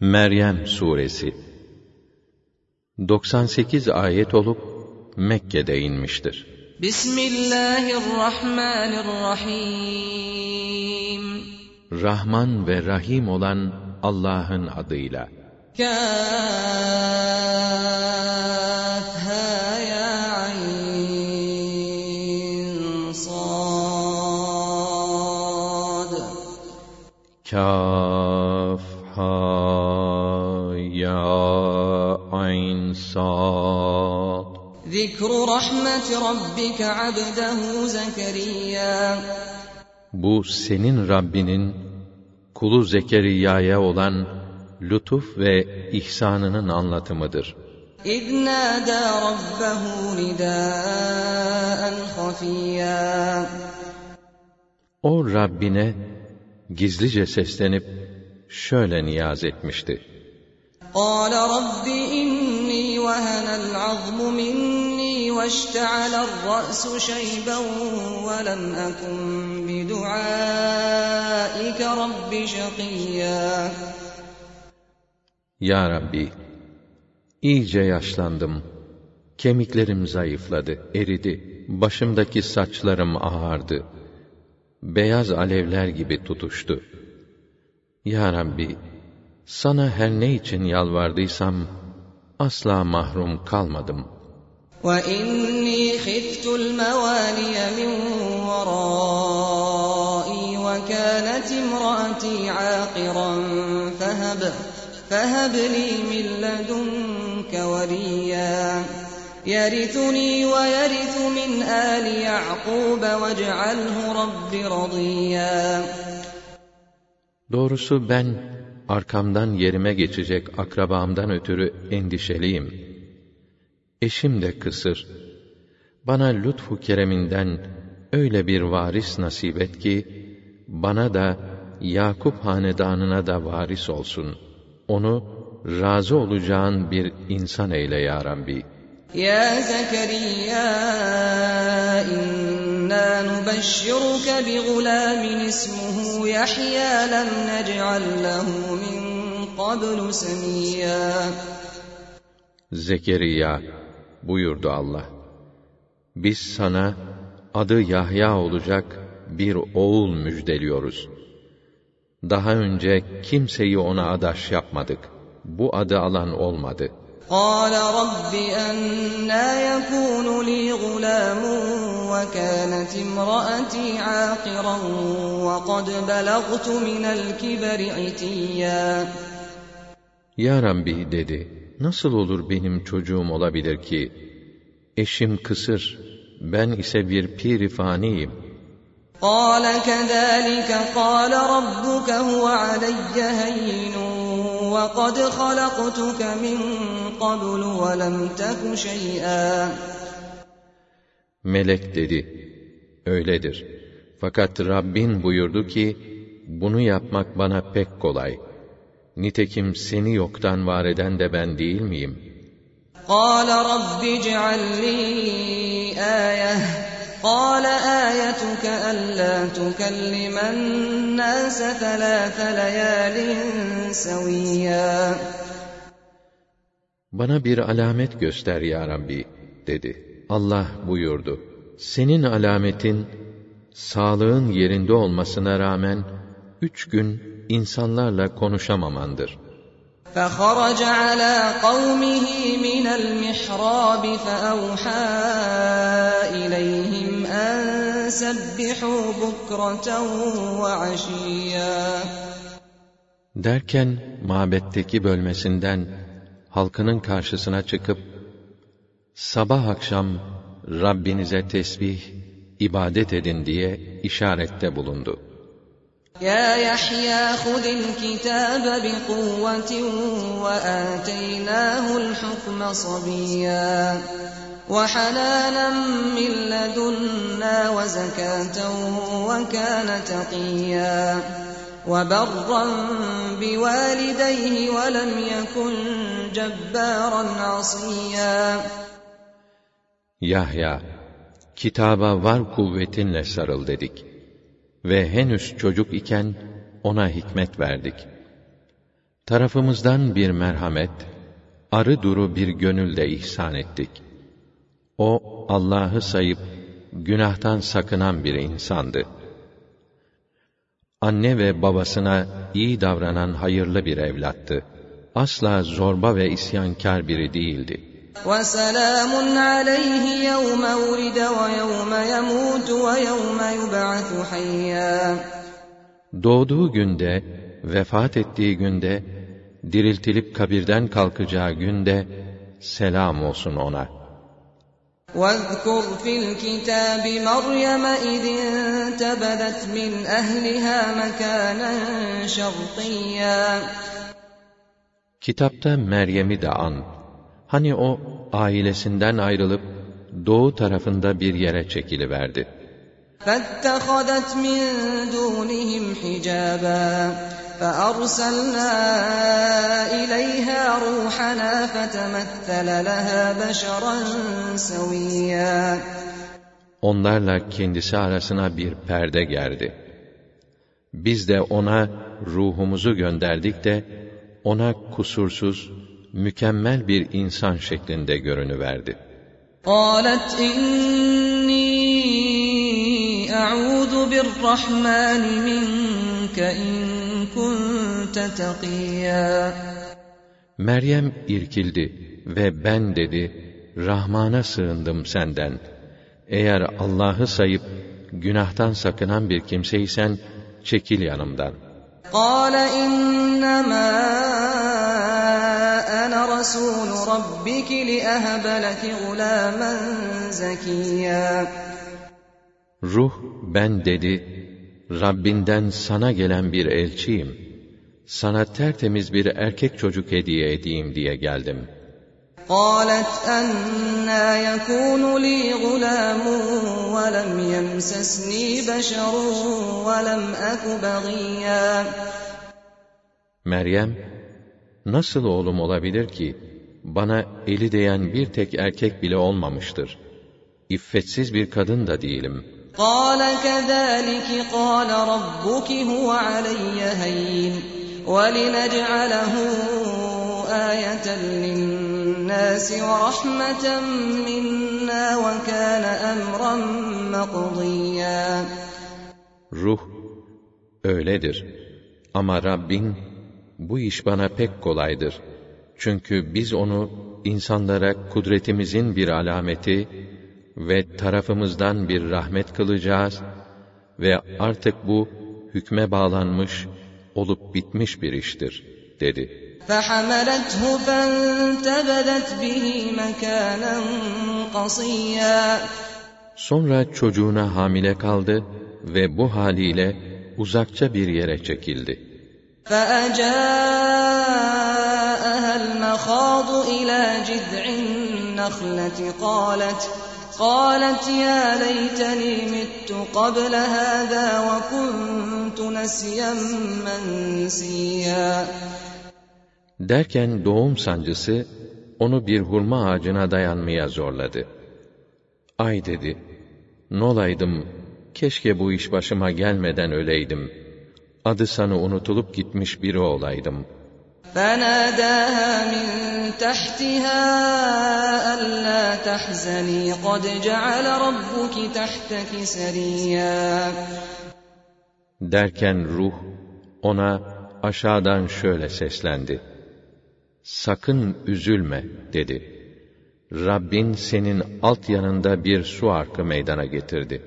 Meryem Suresi 98 ayet olup Mekke'de inmiştir. Bismillahirrahmanirrahim Rahman ve Rahim olan Allah'ın adıyla. Kâf ha ya ayn sad Kaf sad Zikru rahmeti rabbike abdehu Zekeriya Bu senin Rabbinin kulu Zekeriya'ya olan lütuf ve ihsanının anlatımıdır. إذ نادى ربه نداء خفيا O Rabbine gizlice seslenip şöyle niyaz etmişti. قال رب إني وهن العظم مني واشتعل الرأس شيبا ولم أكن بدعائك رب شقيا Ya Rabbi, iyice yaşlandım. Kemiklerim zayıfladı, eridi. Başımdaki saçlarım ağardı. Beyaz alevler gibi tutuştu. Ya Rabbi, sana her ne için yalvardıysam, asla mahrum kalmadım. وإني خفت الموالي من ورائي وكانت امرأتي عاقرا فهب فهب لي من لدنك وليا يرثني ويرث من آل يعقوب واجعله رب رضيا Doğrusu ben arkamdan yerime geçecek akrabamdan ötürü endişeliyim. Eşim de kısır. Bana lütfu kereminden öyle bir varis nasip et ki, bana da Yakup hanedanına da varis olsun. Onu razı olacağın bir insan eyle ya Rabbi. Ya Zekeriya inna nubashshiruke bi gulamin ismuhu Yahya lem nec'al lehu قبل سميا Zekeriya buyurdu Allah. Biz sana adı Yahya olacak bir oğul müjdeliyoruz. Daha önce kimseyi ona adaş yapmadık. Bu adı alan olmadı. قال رب أنا يكون لي غلام وكانت امرأتي عاقرا وقد بلغت من الكبر عتيا Ya Rabbi dedi, nasıl olur benim çocuğum olabilir ki? Eşim kısır, ben ise bir pirifaniyim. قال كذلك قال ربك هو علي هين وقد خلقتك من قبل ولم تك شيئا Melek dedi, öyledir. Fakat Rabbin buyurdu ki, bunu yapmak bana pek kolay. Nitekim seni yoktan var eden de ben değil miyim? قال رب اجعل لي آية قال آيتك ألا تكلم الناس ثلاث ليال سويا Bana bir alamet göster ya Rabbi, dedi. Allah buyurdu. Senin alametin, sağlığın yerinde olmasına rağmen, üç gün insanlarla konuşamamandır. فخرج على قومه من المحراب فأوحى إليهم أن سبحوا بكرة وعشيا Derken, mabetteki bölmesinden, halkının karşısına çıkıp, sabah akşam Rabbinize tesbih, ibadet edin diye işarette bulundu. يا يحيى خذ الكتاب بقوة وآتيناه الحكم صبيا وحنانا من لدنا وزكاة وكان تقيا وبرا بوالديه ولم يكن جبارا عصيا Yahya, kitaba var kuvvetinle sarıl dedik. Ve henüz çocuk iken ona hikmet verdik. Tarafımızdan bir merhamet, arı duru bir gönülde ihsan ettik. O, Allah'ı sayıp, günahtan sakınan bir insandı. Anne ve babasına iyi davranan hayırlı bir evlattı. Asla zorba ve isyankar biri değildi. وَسَلَامٌ عَلَيْهِ يَوْمَ وُلِدَ وَيَوْمَ يَمُوتُ وَيَوْمَ يُبْعَثُ حَيًّا Doğduğu günde, vefat ettiği günde, diriltilip kabirden kalkacağı günde, selam olsun ona. وَاذْكُرْ فِي الْكِتَابِ مَرْيَمَ إِذِ انتَبَذَتْ مِنْ أَهْلِهَا مَكَانًا شَرْقِيًّا Kitapta Meryem'i de an. Hani o ailesinden ayrılıp doğu tarafında bir yere çekiliverdi. فَاتَّخَذَتْ مِنْ دُونِهِمْ حِجَابًا فَأَرْسَلْنَا إِلَيْهَا رُوحَنَا فَتَمَثَّلَ لَهَا بَشَرًا سَوِيًّا Onlarla kendisi arasına bir perde gerdi. Biz de ona ruhumuzu gönderdik de ona kusursuz, mükemmel bir insan şeklinde görünüverdi. قَالَتْ إِنِّي أَعُوذُ بِالرَّحْمَنِ مِنْكَ إِنْ كُنْتَ تَقِيًّا Meryem irkildi ve ben dedi, Rahman'a sığındım senden. Eğer Allah'ı sayıp günahtan sakınan bir kimseysen, çekil yanımdan. قَالَ إِنَّمَا أَنَا رَسُولُ رَبِّكِ لِأَهَبَ لَكِ غُلَامًا زَكِيًّا Ruh ben dedi, Rabbinden sana gelen bir elçiyim. Sana tertemiz bir erkek çocuk hediye edeyim diye geldim. قالت أنا يكون لي غلام ولم يمسسني بشر ولم أك بغيا Meryem, nasıl oğlum olabilir ki, bana eli değen bir tek erkek bile olmamıştır. İffetsiz bir kadın da değilim. قال كذلك قال ربك هو علي هين ولنجعله آية للناس ورحمة منا وكان أمرا مقضيا Ruh, öyledir. Ama Rabbin, bu iş bana pek kolaydır. Çünkü biz onu insanlara kudretimizin bir alameti ve tarafımızdan bir rahmet kılacağız ve artık bu hükme bağlanmış, olup bitmiş bir iştir, dedi. فحملته فانتبذت به مكانا قصيا Sonra çocuğuna hamile kaldı ve bu haliyle uzakça bir yere çekildi. فأجاءها المخاض إلى جذع النخلة قالت قالت يا ليتني مت قبل هذا وكنت نسيا منسيا Derken doğum sancısı onu bir hurma ağacına dayanmaya zorladı. Ay dedi, nolaydım, keşke bu iş başıma gelmeden öleydim. Adı sanı unutulup gitmiş biri olaydım. فناداها من تحتها ألا تحزني قد جعل ربك تحتك سريا Derken ruh ona aşağıdan şöyle seslendi. Sakın üzülme dedi. Rabbin senin alt yanında bir su arkı meydana getirdi.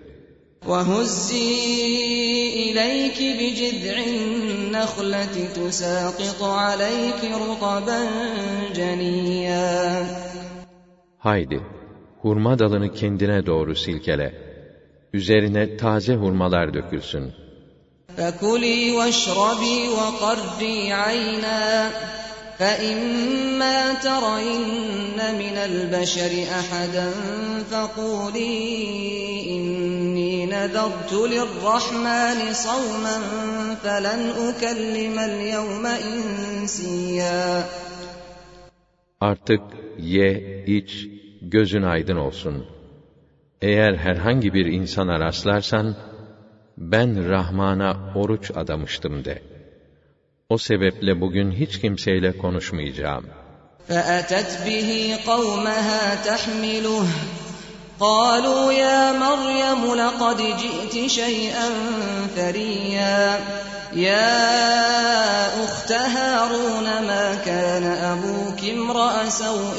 وهزي إليك بجذع النخلة تساقط عليك رطبا جنيا Haydi, hurma dalını kendine doğru silkele. Üzerine taze hurmalar dökülsün. فكلي واشربي وقري عينا فإما ترين من البشر أحدا فقولي إني نذرت للرحمن صوما فلن أكلم اليوم إنسيا Artık ye, iç, gözün aydın olsun. Eğer herhangi bir insana rastlarsan, ben Rahman'a oruç adamıştım de. O sebeple bugün hiç kimseyle konuşmayacağım. فأتت به قومها تحمله قالوا يا مريم لقد جئت شيئا فريا يا أخت هارون ما كان أبوك امرأ سوء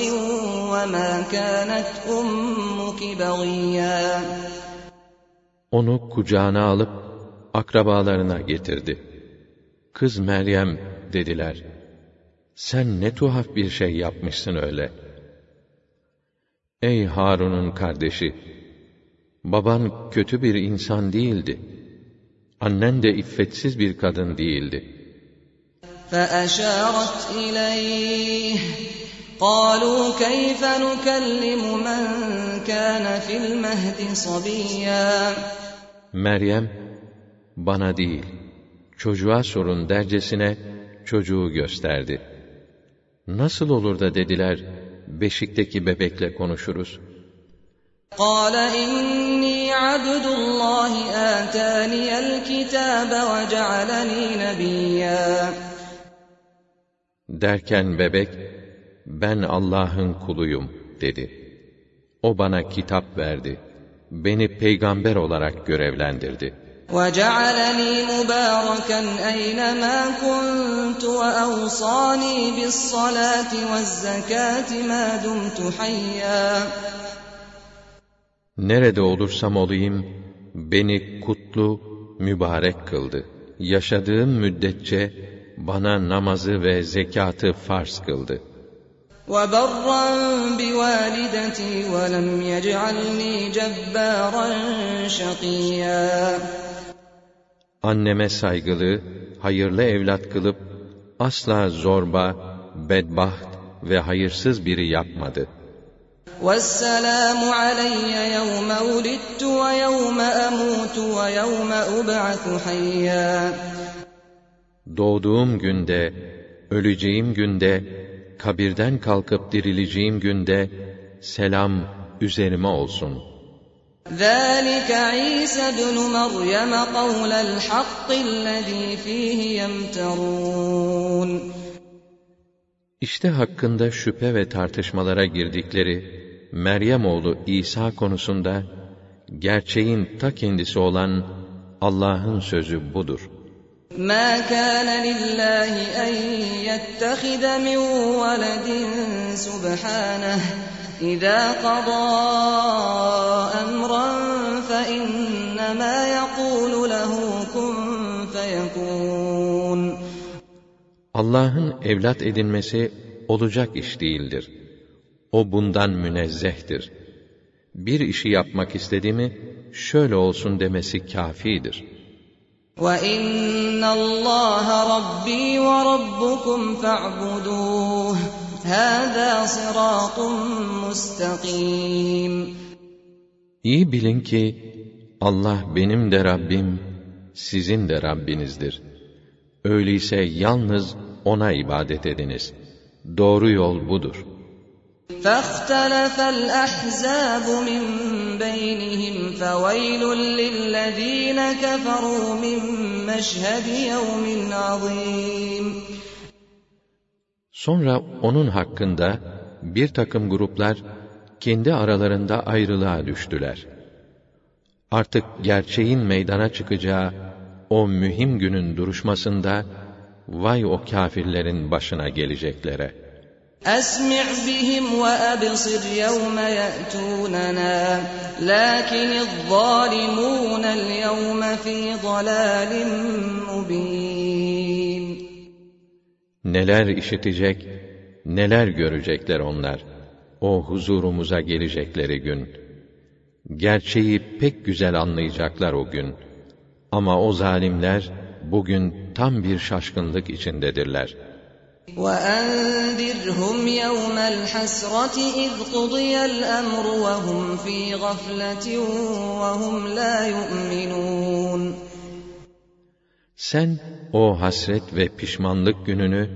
وما كانت أمك بغيا Onu kucağına alıp akrabalarına getirdi. Kız Meryem dediler. Sen ne tuhaf bir şey yapmışsın öyle. Ey Harun'un kardeşi! Baban kötü bir insan değildi. Annen de iffetsiz bir kadın değildi. فأشارت إليه قالوا كيف نكلم من كان في المهد صبيا Meryem, bana değil, çocuğa sorun dercesine çocuğu gösterdi. Nasıl olur da dediler, beşikteki bebekle konuşuruz. قال إني عبد الله آتاني الكتاب وجعلني نبيا Derken bebek, ben Allah'ın kuluyum dedi. O bana kitap verdi. Beni peygamber olarak görevlendirdi. وجعلني مباركا أينما كنت وأوصاني بالصلاة والزكاة ما دمت حيا Nerede olursam olayım, beni kutlu, mübarek kıldı. Yaşadığım müddetçe bana namazı ve zekatı farz kıldı. وبرا بوالدتي ولم يجعلني جبارا شقيا Anneme saygılı, hayırlı evlat kılıp, asla zorba, bedbaht ve hayırsız biri yapmadı. والسلام علي يوم ولدت ويوم أموت ويوم أبعث حيا Doğduğum günde, öleceğim günde, kabirden kalkıp dirileceğim günde, selam üzerime olsun. ذلك عيسى ابن مريم قول الحق الذي فيه يمترون İşte hakkında şüphe ve tartışmalara girdikleri Meryem oğlu İsa konusunda gerçeğin ta kendisi olan Allah'ın sözü budur. ما كان لله أن يتخذ من ولد سبحانه إذا قضى أمرا فإنما يقول له كن فيكون Allah'ın evlat edinmesi olacak iş değildir. O bundan münezzehtir. Bir işi yapmak istedi mi, şöyle olsun demesi kafidir. وإن الله ربي وربكم فاعبدوه هذا صراط مستقيم İyi bilin ki, Allah benim de Rabbim, sizin de Rabbinizdir. Öyleyse yalnız O'na ibadet ediniz. Doğru yol budur.'' فاختلف الأحزاب من بينهم فويل للذين كفروا من مشهد يوم عظيم Sonra onun hakkında bir takım gruplar kendi aralarında ayrılığa düştüler. Artık gerçeğin meydana çıkacağı o mühim günün duruşmasında vay o kâfirlerin başına geleceklere. أسمع بهم وأبصر يوم يأتوننا لكن الظالمون اليوم في ضلال مبين Neler işitecek, neler görecekler onlar, o huzurumuza gelecekleri gün. Gerçeği pek güzel anlayacaklar o gün. Ama o zalimler, bugün tam bir şaşkınlık içindedirler. وأنذرهم يوم الحسرة إذ قضي الأمر وهم في غفلة وهم لا يؤمنون Sen o hasret ve pişmanlık gününü,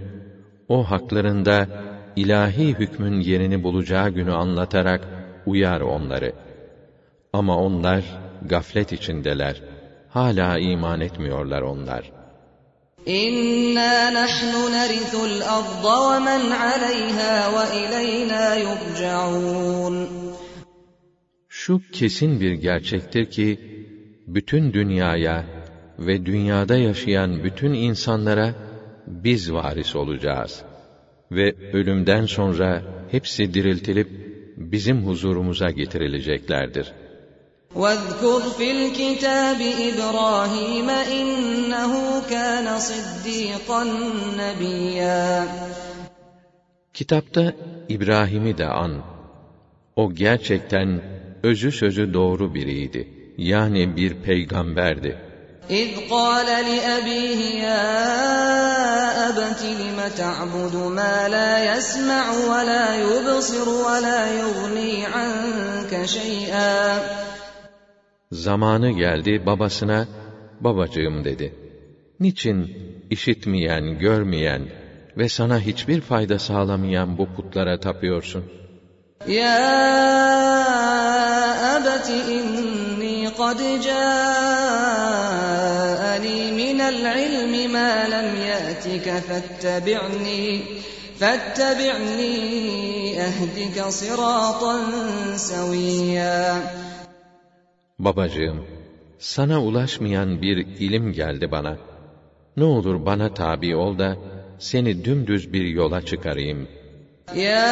o haklarında ilahi hükmün yerini bulacağı günü anlatarak uyar onları. Ama onlar gaflet içindeler. Hala iman etmiyorlar onlar.'' İnna nahnu narithul arda ve men aleyha ve ileyna yurcaun. Şu kesin bir gerçektir ki bütün dünyaya ve dünyada yaşayan bütün insanlara biz varis olacağız ve ölümden sonra hepsi diriltilip bizim huzurumuza getirileceklerdir. وَاذْكُرْ فِي الْكِتَابِ إِبْرَاهِيمَ إِنَّهُ كَانَ صِدِّيقًا نَبِيًّا Kitapta İbrahim'i de an. O gerçekten özü sözü doğru biriydi. Yani bir peygamberdi. إِذْ قَالَ لِأَبِيهِ يَا أَبَتِ لِمَ تَعْبُدُ مَا لَا يَسْمَعُ وَلَا يُبْصِرُ وَلَا يُغْنِي عَنكَ شَيْئًا Zamanı geldi babasına, babacığım dedi. Niçin işitmeyen, görmeyen ve sana hiçbir fayda sağlamayan bu putlara tapıyorsun? Ya abati inni kad ca'ani ilmi ma lem ye'tike fettebi'ni fettebi'ni ehdike siratan seviyya Babacığım, sana ulaşmayan bir ilim geldi bana. Ne olur bana tabi ol da seni dümdüz bir yola çıkarayım. Ya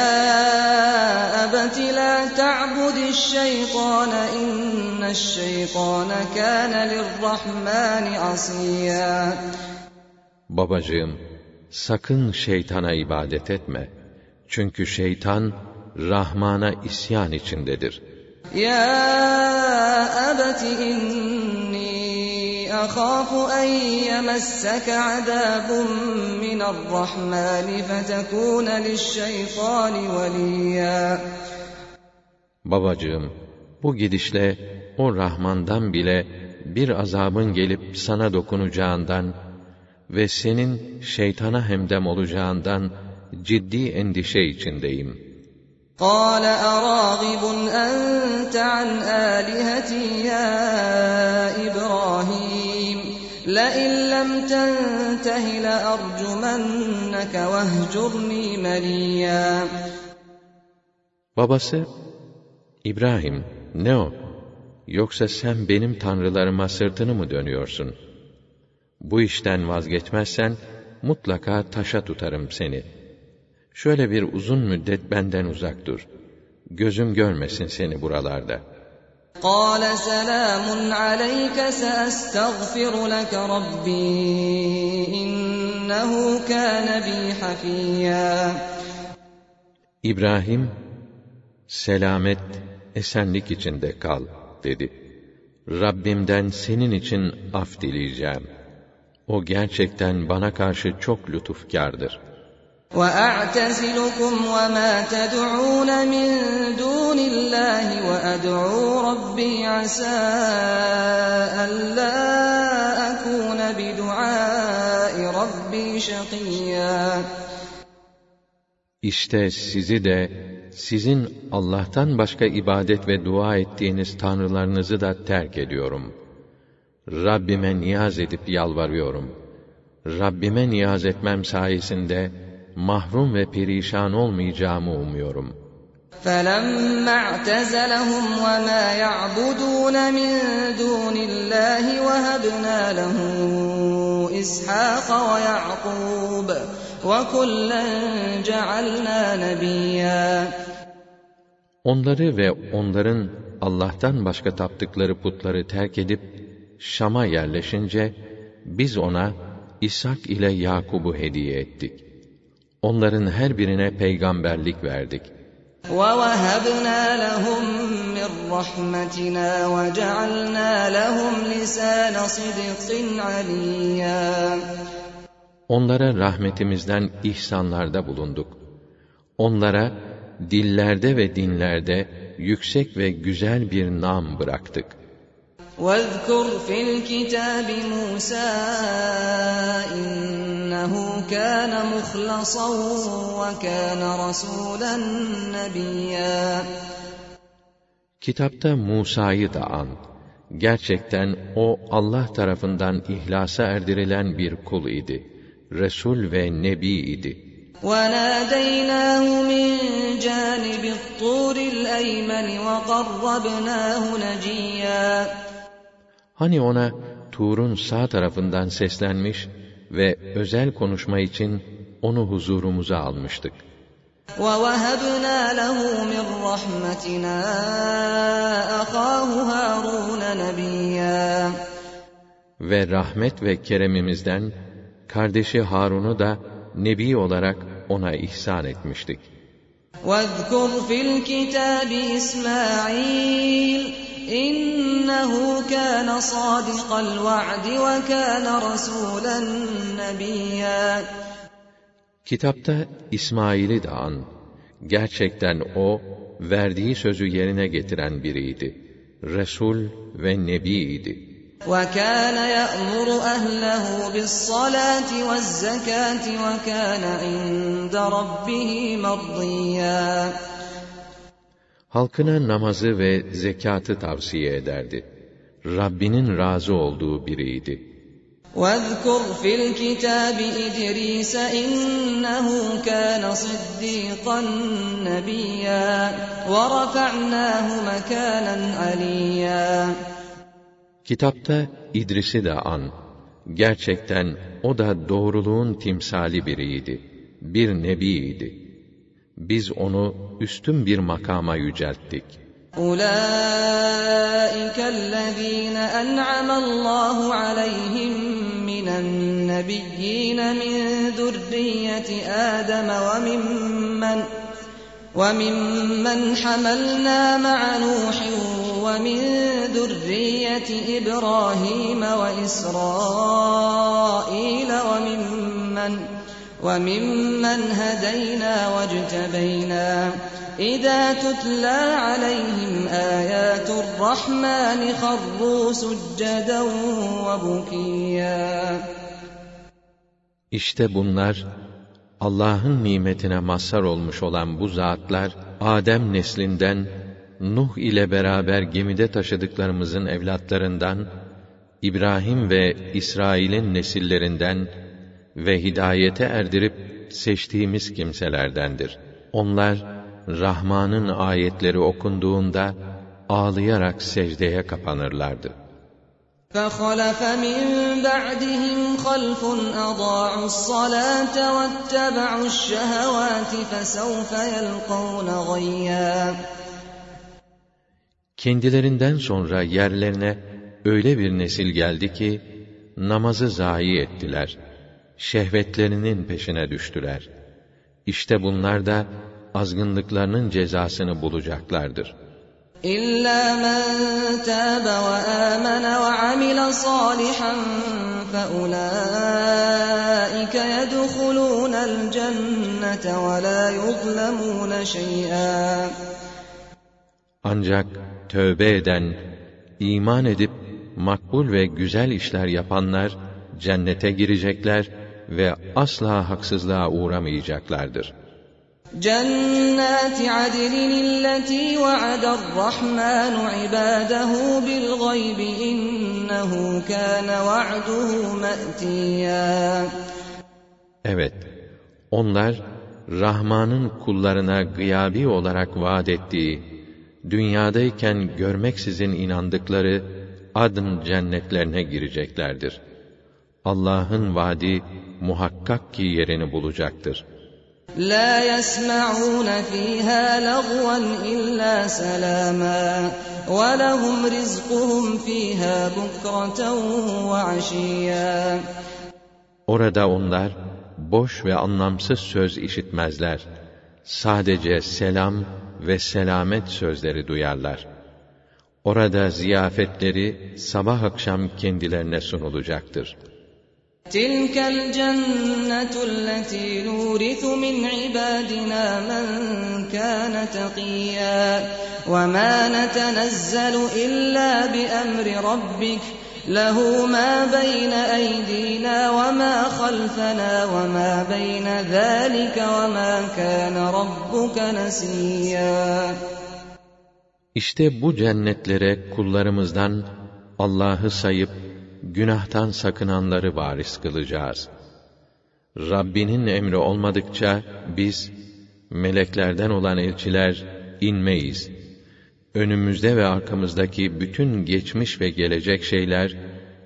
abati la ta'budiş şeytana inneş şeytana kana lirrahmani asiyya. Babacığım, sakın şeytana ibadet etme. Çünkü şeytan Rahman'a isyan içindedir.'' يا أبت إني أخاف أن يمسك عذاب من الرحمن فتكون للشيطان وليا Babacığım, bu gidişle o Rahman'dan bile bir azabın gelip sana dokunacağından ve senin şeytana hemdem olacağından ciddi endişe içindeyim.'' قال أراغب أنت عن آلهتي يا إبراهيم لئن لم تنته لأرجمنك واهجرني مليا Babası, İbrahim, ne o? Yoksa sen benim tanrılarıma sırtını mı dönüyorsun? Bu işten vazgeçmezsen, mutlaka taşa tutarım seni.'' Şöyle bir uzun müddet benden uzak dur. Gözüm görmesin seni buralarda. قال سلام عليك سأستغفر لك ربي إنه كان بي حفيا İbrahim, selamet, esenlik içinde kal, dedi. Rabbimden senin için af dileyeceğim. O gerçekten bana karşı çok lütufkardır.'' وأعتزلكم وما تدعون من دون الله وأدعو ربي عسى ألا أكون بدعاء ربي شقيا İşte sizi de, sizin Allah'tan başka ibadet ve dua ettiğiniz tanrılarınızı da terk ediyorum. Rabbime niyaz edip yalvarıyorum. Rabbime niyaz etmem sayesinde, mahrum ve perişan olmayacağımı umuyorum. فَلَمَّا اعْتَزَلَهُمْ وَمَا يَعْبُدُونَ مِن دُونِ اللَّهِ وَهَبْنَا لَهُ إِسْحَاقَ وَيَعْقُوبَ وَكُلًّا جَعَلْنَا نَبِيًّا Onları ve onların Allah'tan başka taptıkları putları terk edip Şam'a yerleşince biz ona İshak ile Yakub'u hediye ettik. Onların her birine peygamberlik verdik. وَوَهَبْنَا لَهُم مِّن رَّحْمَتِنَا وَجَعَلْنَا لَهُمْ لِسَانَ صِدْقٍ عَلِيًّا Onlara rahmetimizden ihsanlarda bulunduk. Onlara dillerde ve dinlerde yüksek ve güzel bir nam bıraktık. واذكر في الكتاب موسى إنه كان مخلصا وكان رسولا نبيا Kitapta Musa'yı da an. Gerçekten o Allah tarafından ihlasa erdirilen bir kul idi. Resul ve Nebi idi. وَنَادَيْنَاهُ مِنْ جَانِبِ الطُّورِ الْأَيْمَنِ وَقَرَّبْنَاهُ نَجِيًّا Hani ona Tur'un sağ tarafından seslenmiş ve özel konuşma için onu huzurumuza almıştık. وَوَهَبْنَا لَهُ مِنْ رَحْمَتِنَا أَخَاهُ هَارُونَ نَبِيًّا Ve rahmet ve keremimizden kardeşi Harun'u da nebi olarak ona ihsan etmiştik. وَاذْكُرْ فِي الْكِتَابِ إِسْمَاعِيلَ إِنَّهُ كَانَ صَادِقَ الْوَعْدِ وَكَانَ رَسُولًا نَبِيًّا Kitapta İsmail'i de an. Gerçekten o, verdiği sözü yerine getiren biriydi. Resul ve Nebi'ydi. وَكَانَ يَأْمُرُ أَهْلَهُ بِالصَّلَاةِ وَالزَّكَاةِ وَكَانَ عِندَ رَبِّهِ مَرْضِيًّا Halkına namazı ve zekatı tavsiye ederdi. Rabbinin razı olduğu biriydi. وَاذْكُرْ فِي الْكِتَابِ إِدْرِيسَ إِنَّهُ كَانَ صِدِّيقًا نَبِيًّا وَرَفَعْنَاهُ مَكَانًا عَلِيًّا Kitapta İdris'i de an. Gerçekten o da doğruluğun timsali biriydi. Bir nebiydi. Biz onu üstün bir makama yücelttik. أُولَٰئِكَ الَّذ۪ينَ أَنْعَمَ اللّٰهُ عَلَيْهِمْ مِنَ النَّبِيِّينَ مِنْ ذُرِّيَّةِ آدَمَ وَمِمَّنْ وَمِمَّنْ حَمَلْنَا مَعَ نُوحٍ وَمِنْ ذُرِّيَّةِ إِبْرَاهِيمَ وَإِسْرَائِيلَ وَمِمَّنْ وَمِمَّنْ هَدَيْنَا وَاجْتَبَيْنَا إِذَا تُتْلَى عَلَيْهِمْ آيَاتُ الرَّحْمَنِ خَرُّوا سُجَّدًا وَبُكِيًّا İşte bunlar Allah'ın nimetine mazhar olmuş olan bu zatlar Adem neslinden Nuh ile beraber gemide taşıdıklarımızın evlatlarından İbrahim ve İsrail'in nesillerinden ve hidayete erdirip seçtiğimiz kimselerdendir. Onlar Rahman'ın ayetleri okunduğunda ağlayarak secdeye kapanırlardı. فَخَلَفَ مِن بَعْدِهِمْ خَلْفٌ أَضَاعُوا الصَّلَاةَ وَاتَّبَعُوا الشَّهَوَاتِ فَسَوْفَ يَلْقَوْنَ غَيًّا Kendilerinden sonra yerlerine öyle bir nesil geldi ki namazı zayi ettiler. şehvetlerinin peşine düştüler. İşte bunlar da azgınlıklarının cezasını bulacaklardır. İlla men tâbe ve âmene ve amile salihan fe ulâike yedhulûnel cennete ve lâ yuzlemûne şey'â. Ancak tövbe eden, iman edip makbul ve güzel işler yapanlar cennete girecekler ve asla haksızlığa uğramayacaklardır. Cennet adilin illeti va'ada rahman ibadahu bil gaybi innehu kana va'duhu ma'tiya. Evet, onlar Rahman'ın kullarına gıyabi olarak vaad ettiği, dünyadayken görmeksizin inandıkları adın cennetlerine gireceklerdir.'' Allah'ın vaadi muhakkak ki yerini bulacaktır. La yesma'un fiha lagwan illa salama ve lehum rizquhum fiha bukratan ve ashiya. Orada onlar boş ve anlamsız söz işitmezler. Sadece selam ve selamet sözleri duyarlar. Orada ziyafetleri sabah akşam kendilerine sunulacaktır.'' تلك الجنة التي نورث من عبادنا من كان تقيا وما نتنزل إلا بأمر ربك له ما بين أيدينا وما خلفنا وما بين ذلك وما كان ربك نسيا. İşte bu cennetlere kullarımızdan Allah'ı sayıp günahtan sakınanları varis kılacağız. Rabbinin emri olmadıkça biz meleklerden olan elçiler inmeyiz. Önümüzde ve arkamızdaki bütün geçmiş ve gelecek şeyler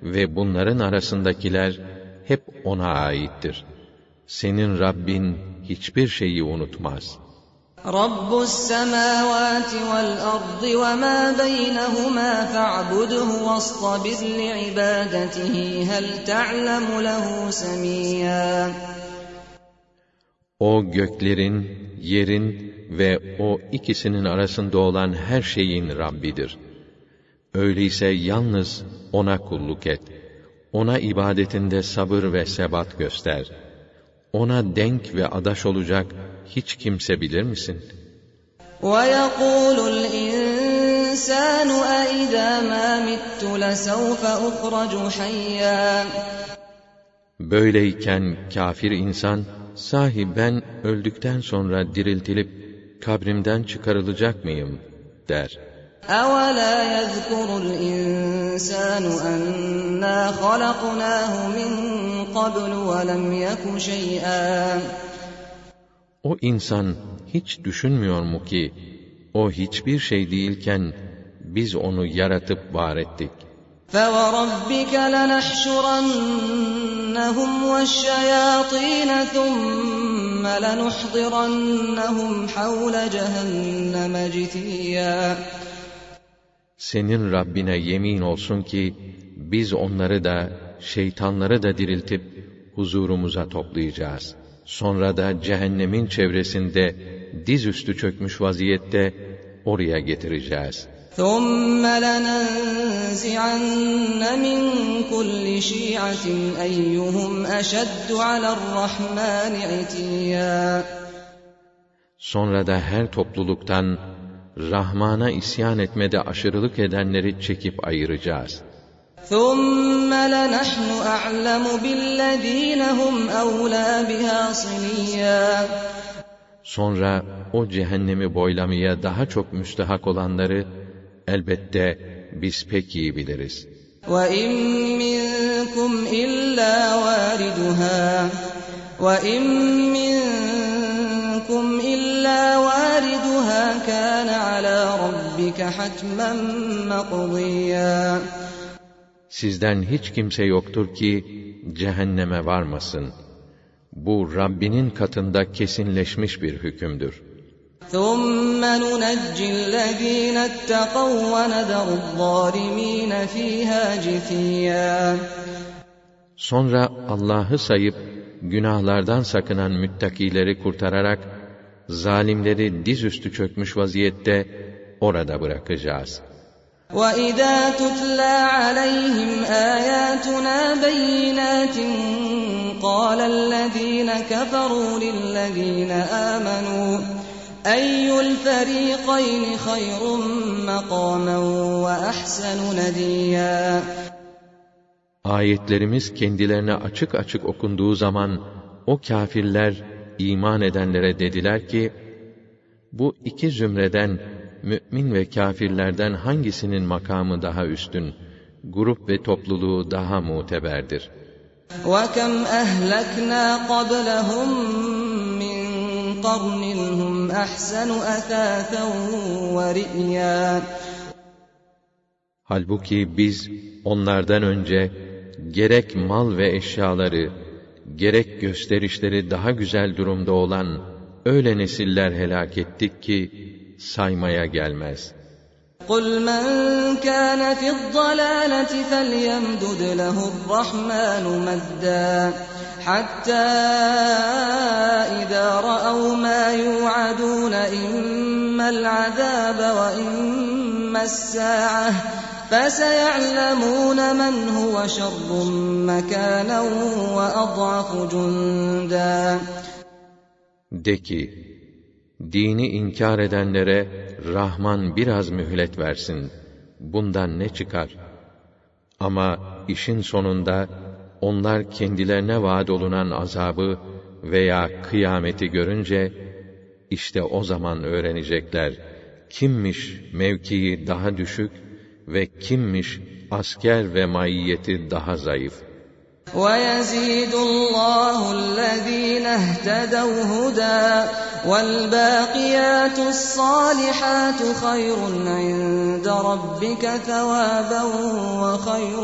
ve bunların arasındakiler hep ona aittir. Senin Rabbin hiçbir şeyi unutmaz.'' رب السماوات والأرض وما بينهما فاعبده واصطبر لعبادته هل تعلم له سميا O göklerin, yerin ve o ikisinin arasında olan her şeyin Rabbidir. Öyleyse yalnız O'na kulluk et. Ona ibadetinde sabır ve sebat göster. Ona denk ve adaş olacak hiç kimse bilir misin? وَيَقُولُ الْاِنْسَانُ اَاِذَا مَا مِتُّ لَسَوْفَ اُخْرَجُ حَيًّا Böyleyken kafir insan, sahi ben öldükten sonra diriltilip kabrimden çıkarılacak mıyım der. أَوَلَا يَذْكُرُ الْاِنْسَانُ أَنَّا خَلَقْنَاهُ مِنْ قَبْلُ وَلَمْ يَكُ شَيْئًا o insan hiç düşünmüyor mu ki, o hiçbir şey değilken, biz onu yaratıp var ettik. فَوَرَبِّكَ لَنَحْشُرَنَّهُمْ وَالشَّيَاطِينَ ثُمَّ لَنُحْضِرَنَّهُمْ حَوْلَ جَهَنَّمَ جِثِيًّا Senin Rabbine yemin olsun ki, biz onları da, şeytanları da diriltip, huzurumuza toplayacağız.'' Sonra da cehennemin çevresinde dizüstü çökmüş vaziyette oraya getireceğiz. ثُمَّ لَنَنزِعَنَّ مِنْ كُلِّ شِيعَةٍ أَيُّهُمْ أَشَدُّ عَلَى الرَّحْمَنِ عِتِيًّا Sonra da her topluluktan Rahman'a isyan etmede aşırılık edenleri çekip ayıracağız. ثُمَّ لَنَحْنُ أَعْلَمُ بِالَّذ۪ينَ هُمْ أَوْلَى بِهَا صِلِيًّا Sonra o cehennemi boylamaya daha çok müstehak olanları elbette biz pek iyi biliriz. وَاِنْ مِنْكُمْ إِلَّا وَارِدُهَا وَاِنْ مِنْكُمْ إِلَّا وَارِدُهَا كَانَ عَلَى رَبِّكَ حَتْمًا مَقْضِيًّا Sizden hiç kimse yoktur ki cehenneme varmasın. Bu Rabbinin katında kesinleşmiş bir hükümdür. ثُمَّ نُنَجِّ الَّذ۪ينَ اتَّقَوْا وَنَذَرُ الظَّالِم۪ينَ ف۪يهَا جِثِيًّا Sonra Allah'ı sayıp günahlardan sakınan müttakileri kurtararak zalimleri dizüstü çökmüş vaziyette orada bırakacağız.'' وَإِذَا تُتْلَى عَلَيْهِمْ آيَاتُنَا بَيِّنَاتٍ قَالَ الَّذِينَ كَفَرُوا لِلَّذِينَ آمَنُوا أَيُّ الْفَرِيقَيْنِ خَيْرٌ مَقَامًا وَأَحْسَنُ نَدِيًّا Ayetlerimiz kendilerine açık açık okunduğu zaman o kâfirler iman edenlere dediler ki bu iki zümreden mümin ve kâfirlerden hangisinin makamı daha üstün, grup ve topluluğu daha muteberdir? وَكَمْ أَهْلَكْنَا قَبْلَهُمْ مِنْ قَرْنٍ هُمْ أَحْسَنُ أَثَاثًا وَرِئْيًا Halbuki biz onlardan önce gerek mal ve eşyaları, gerek gösterişleri daha güzel durumda olan öyle nesiller helak ettik ki saymaya gelmez. قُلْ مَنْ كَانَ فِي الضَّلَالَةِ فَلْيَمْدُدْ لَهُ الرَّحْمَنُ مَدًّا حَتَّى إِذَا رَأَوْا مَا يُوعَدُونَ إِمَّا الْعَذَابَ وَإِمَّا السَّاعَةَ فَسَيَعْلَمُونَ مَنْ هُوَ شَرٌّ مَكَانًا وَأَضْعَفُ جُنْدًا De ki, dini inkar edenlere Rahman biraz mühlet versin. Bundan ne çıkar? Ama işin sonunda onlar kendilerine vaad olunan azabı veya kıyameti görünce işte o zaman öğrenecekler kimmiş mevkii daha düşük ve kimmiş asker ve maiyeti daha zayıf. وَيَزِيدُ اللّٰهُ الَّذ۪ينَ اهْتَدَوْا هُدًى وَالْبَاقِيَاتُ الصَّالِحَاتُ خَيْرٌ عِنْدَ رَبِّكَ ثَوَابًا وَخَيْرٌ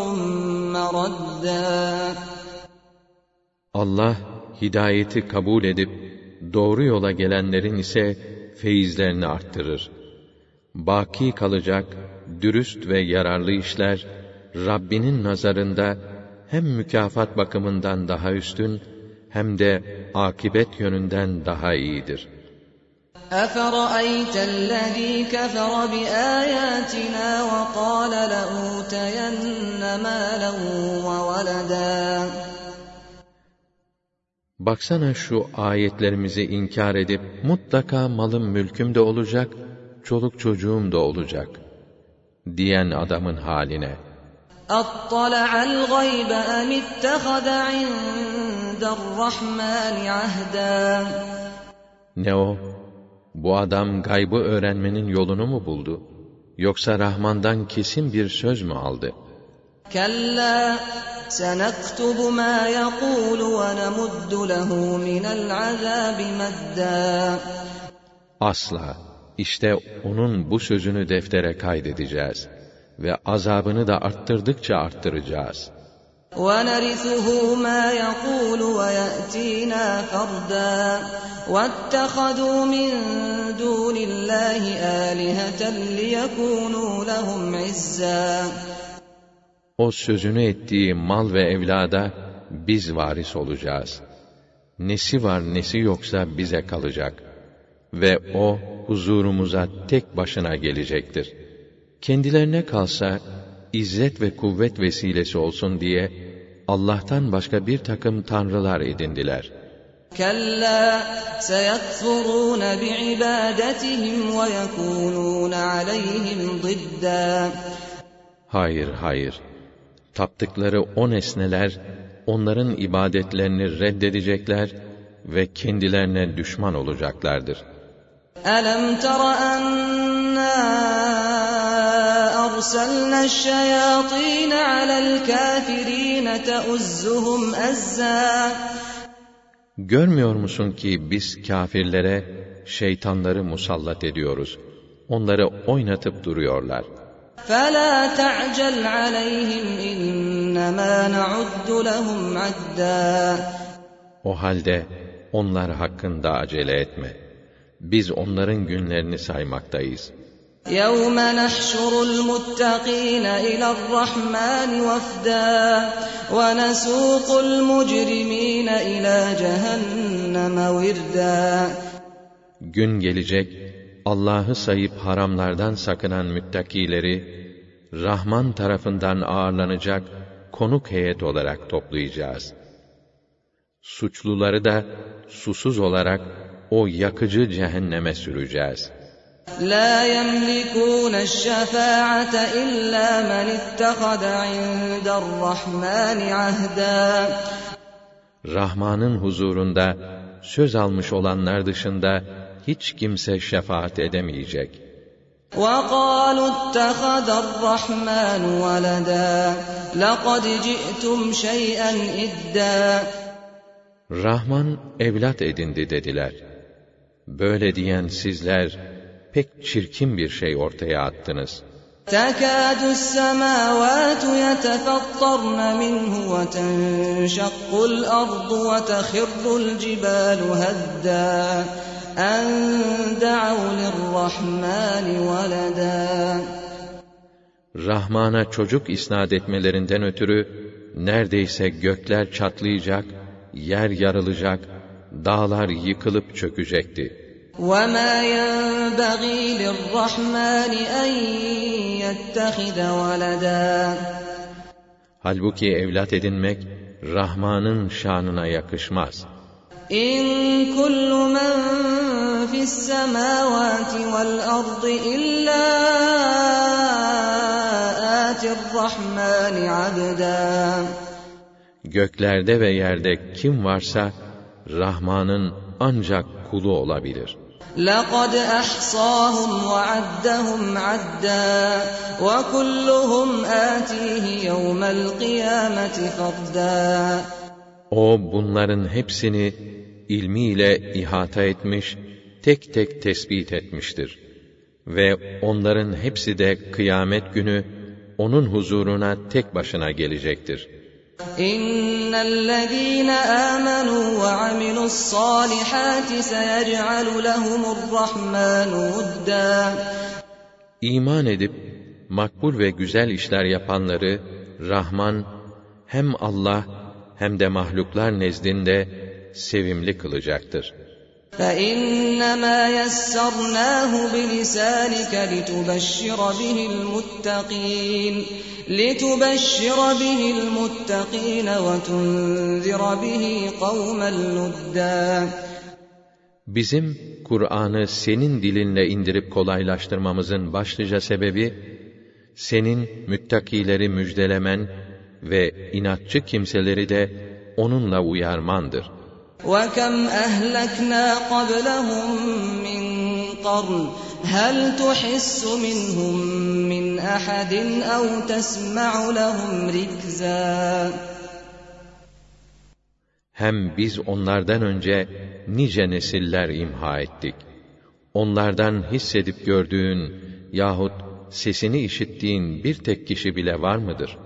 مَرَدًّا Allah hidayeti kabul edip doğru yola gelenlerin ise feyizlerini arttırır. Baki kalacak dürüst ve yararlı işler Rabbinin nazarında hem mükafat bakımından daha üstün hem de akibet yönünden daha iyidir. أَفَرَأَيْتَ الَّذ۪ي كَفَرَ بِآيَاتِنَا وَقَالَ لَأُوتَيَنَّ مَالًا وَوَلَدًا Baksana şu ayetlerimizi inkar edip mutlaka malım mülküm de olacak, çoluk çocuğum da olacak diyen adamın haline. أَطَّلَعَ الْغَيْبَ أَمِ اتَّخَذَ عِندَ الرَّحْمَنِ عَهْدًا Ne o? Bu adam gaybı öğrenmenin yolunu mu buldu? Yoksa Rahman'dan kesin bir söz mü aldı? كَلَّا سَنَكْتُبُ مَا يَقُولُ وَنَمُدُّ لَهُ مِنَ الْعَذَابِ مَدًّا Asla. İşte onun bu sözünü deftere kaydedeceğiz ve azabını da arttırdıkça arttıracağız. وَنَرِثُهُ مَا يَقُولُ وَيَأْتِينَا فَرْدًا وَاتَّخَذُوا مِن دُونِ اللّٰهِ آلِهَةً لِيَكُونُوا لَهُمْ عِزًّا O sözünü ettiği mal ve evlada biz varis olacağız. Nesi var nesi yoksa bize kalacak. Ve o huzurumuza tek başına gelecektir.'' Kendilerine kalsa, izzet ve kuvvet vesilesi olsun diye, Allah'tan başka bir takım tanrılar edindiler. كَلَّا سَيَكْفُرُونَ بِعِبَادَتِهِمْ وَيَكُونُونَ عَلَيْهِمْ ضِدًّا Hayır, hayır. Taptıkları o nesneler, onların ibadetlerini reddedecekler ve kendilerine düşman olacaklardır. أَلَمْ تَرَ أَنَّا وَأَرْسَلْنَا الشَّيَاطِينَ عَلَى الْكَافِرِينَ تَؤُزُّهُمْ أَزًّا Görmüyor musun ki biz kâfirlere şeytanları musallat ediyoruz. Onları oynatıp duruyorlar. فَلَا تَعْجَلْ عَلَيْهِمْ اِنَّمَا نَعُدُّ لَهُمْ عَدَّا O halde onlar hakkında acele etme. Biz onların günlerini saymaktayız.'' يَوْمَ نَحْشُرُ الْمُتَّقِينَ إِلَى الرَّحْمَنِ وَفْدًا وَنَسُوقُ الْمُجْرِمِينَ إِلَى جَهَنَّمَ وِرْدًا Gün gelecek, Allah'ı sayıp haramlardan sakınan müttakileri, Rahman tarafından ağırlanacak konuk heyet olarak toplayacağız. Suçluları da susuz olarak o yakıcı cehenneme süreceğiz. لَا يَمْلِكُونَ الشَّفَاعَةَ إِلَّا مَنِ اتَّخَذَ عِندَ الرَّحْمَنِ عَهْدًا Rahman'ın huzurunda söz almış olanlar dışında hiç kimse şefaat edemeyecek. وَقَالُوا اتَّخَذَ الرَّحْمَنُ وَلَدًا لَقَدْ جِئْتُمْ شَيْئًا إِدًّا Rahman evlat edindi dediler. Böyle diyen sizler pek çirkin bir şey ortaya attınız. تَكَادُ السَّمَاوَاتُ يَتَفَطَّرْنَ مِنْهُ وَتَنشَقُّ الْأَرْضُ وَتَخِرُّ الْجِبَالُ هَدًّا أَن دَعَوْا لِلرَّحْمَنِ وَلَدًا Rahman'a çocuk isnat etmelerinden ötürü neredeyse gökler çatlayacak, yer yarılacak, dağlar yıkılıp çökecekti. وَمَا يَنبَغِي لِلرَّحْمَنِ أَن يَتَّخِذَ وَلَدًا Halbuki evlat edinmek Rahman'ın şanına yakışmaz. إِن كُلُّ مَن فِي السَّمَاوَاتِ وَالْأَرْضِ إِلَّا آتِ الرَّحْمَنِ عَبْدًا Göklerde ve yerde kim varsa Rahman'ın ancak kulu olabilir. لَقَدْ أَحْصَاهُمْ وَعَدَّهُمْ عَدًّا وَكُلُّهُمْ آتِيهِ يَوْمَ الْقِيَامَةِ فَرْدًا O bunların hepsini ilmiyle ihata etmiş, tek tek tespit etmiştir. Ve onların hepsi de kıyamet günü onun huzuruna tek başına gelecektir. İnnellezîne âmenû ve amilu's-sâlihâti seyec'alu lahumur-rahmânu vuddâ. İman edip makbul ve güzel işler yapanları Rahman hem Allah hem de mahluklar nezdinde sevimli kılacaktır. فإنما يسرناه بلسانك لتبشر به المتقين لتبشر به المتقين وتنذر به قوما لدا Bizim Kur'an'ı senin dilinle indirip kolaylaştırmamızın başlıca sebebi, senin müttakileri müjdelemen ve inatçı kimseleri de onunla uyarmandır.'' وكم أهلكنا قبلهم من قرن هل تحس منهم من أحد أو تسمع لهم ركزا Hem biz onlardan önce nice nesiller imha ettik. Onlardan hissedip gördüğün yahut sesini işittiğin bir tek kişi bile var mıdır?'